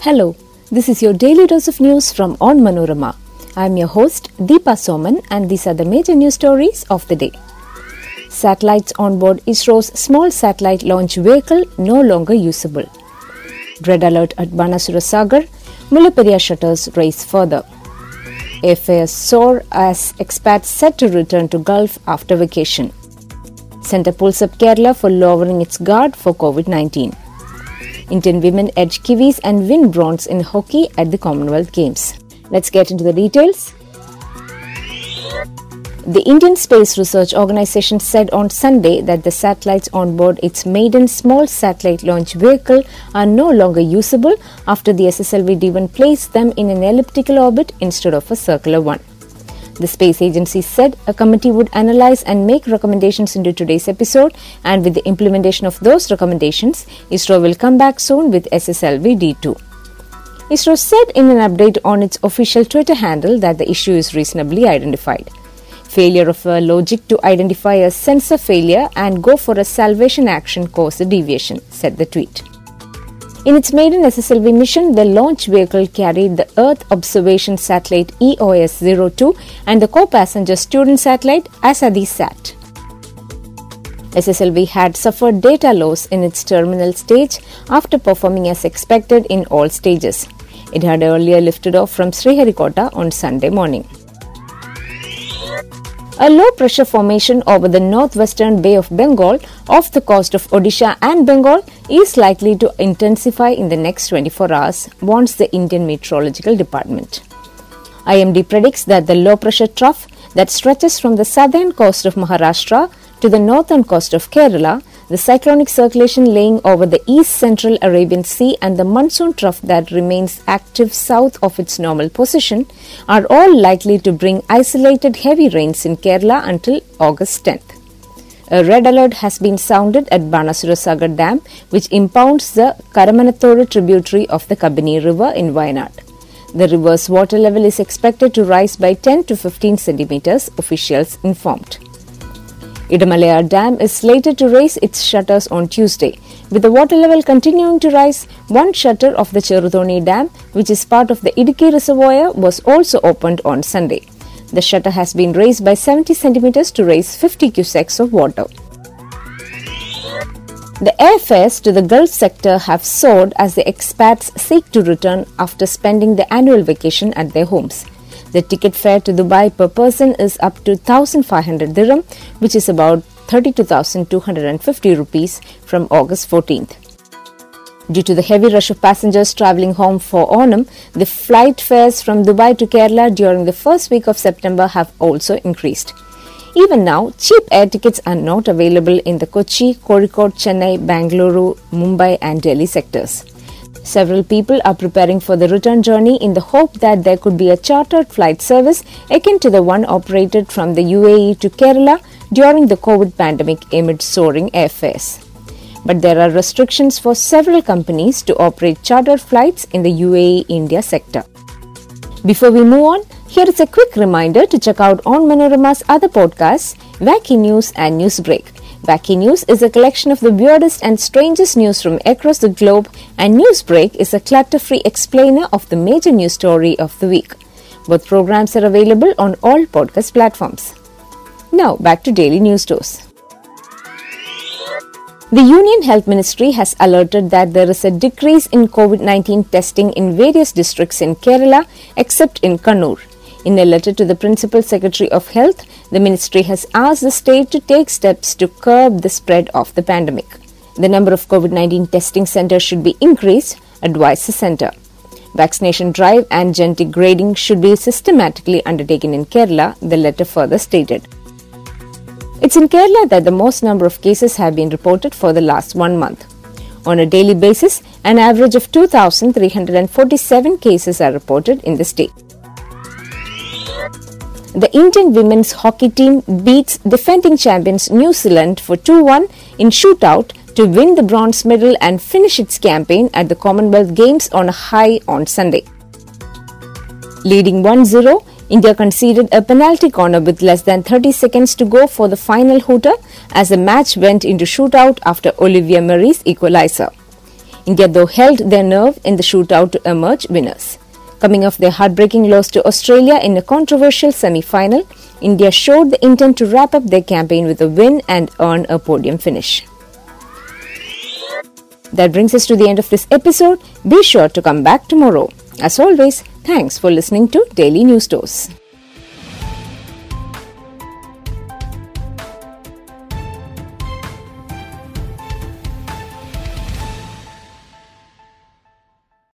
Hello, this is your daily dose of news from Onmanorama. I am your host Deepa Soman and these are the major news stories of the day. Satellites on board ISRO's small satellite launch vehicle no longer usable. Red alert at Banasura Sagar, Mullaperiyar shutters raise further. Airfares soar as expats set to return to Gulf after vacation. Centre pulls up Kerala for lowering its guard for COVID 19. Indian women edge Kiwis and win bronze in hockey at the Commonwealth Games. Let's get into the details. The Indian Space Research Organization said on Sunday that the satellites on board its maiden small satellite launch vehicle are no longer usable after the SSLV D1 placed them in an elliptical orbit instead of a circular one. The space agency said a committee would analyze and make recommendations into today's episode, and with the implementation of those recommendations, ISRO will come back soon with SSLV D2. ISRO said in an update on its official Twitter handle that the issue is reasonably identified. Failure of a logic to identify a sensor failure and go for a salvation action caused a deviation, said the tweet. In its maiden SSLV mission, the launch vehicle carried the Earth Observation Satellite EOS 02 and the co passenger student satellite AzaadiSAT. SSLV had suffered data loss in its terminal stage after performing as expected in all stages. It had earlier lifted off from Sriharikota on Sunday morning. A low pressure formation over the northwestern Bay of Bengal off the coast of Odisha and Bengal is likely to intensify in the next 24 hours, warns the Indian Meteorological Department. IMD predicts that the low pressure trough that stretches from the southern coast of Maharashtra to the northern coast of Kerala, the cyclonic circulation laying over the east central Arabian Sea, and the monsoon trough that remains active south of its normal position are all likely to bring isolated heavy rains in Kerala until August 10th. A red alert has been sounded at Banasura Sagar Dam, which impounds the Karamanathodu tributary of the Kabini River in Wayanad. The river's water level is expected to rise by 10 to 15 centimeters, officials informed. Idamalayar Dam is slated to raise its shutters on Tuesday. With the water level continuing to rise, one shutter of the Cheruthoni Dam, which is part of the Idukki Reservoir, was also opened on Sunday. The shutter has been raised by 70 centimeters to raise 50 cusecs of water. The airfares to the Gulf sector have soared as the expats seek to return after spending the annual vacation at their homes. The ticket fare to Dubai per person is up to 1500 dirham, which is about 32,250 rupees from August 14th. Due to the heavy rush of passengers traveling home for Onam, the flight fares from Dubai to Kerala during the first week of September have also increased. Even now, cheap air tickets are not available in the Kochi, Kozhikode, Chennai, Bangalore, Mumbai, and Delhi sectors. Several people are preparing for the return journey in the hope that there could be a chartered flight service akin to the one operated from the UAE to Kerala during the COVID pandemic amid soaring airfares. But there are restrictions for several companies to operate chartered flights in the UAE India sector. Before we move on, here is a quick reminder to check out Onmanorama's other podcasts, Wacky News and Newsbreak. Wacky News is a collection of the weirdest and strangest news from across the globe, and Newsbreak is a clutter free explainer of the major news story of the week. Both programs are available on all podcast platforms. Now, back to Daily News Dose. The Union Health Ministry has alerted that there is a decrease in COVID 19 testing in various districts in Kerala except in Kannur. In a letter to the Principal Secretary of Health, the ministry has asked the state to take steps to curb the spread of the pandemic. The number of COVID 19 testing centers should be increased, advised the centre. Vaccination drive and genetic grading should be systematically undertaken in Kerala, the letter further stated. It's in Kerala that the most number of cases have been reported for the last one month. On a daily basis, an average of 2,347 cases are reported in the state. The Indian women's hockey team beats defending champions New Zealand for 2 1 in shootout to win the bronze medal and finish its campaign at the Commonwealth Games on a high on Sunday. Leading 1 0, India conceded a penalty corner with less than 30 seconds to go for the final hooter as the match went into shootout after Olivia Merry's equalizer. India, though, held their nerve in the shootout to emerge winners. Coming off their heartbreaking loss to Australia in a controversial semi final, India showed the intent to wrap up their campaign with a win and earn a podium finish. That brings us to the end of this episode. Be sure to come back tomorrow. As always, thanks for listening to Daily News Dose.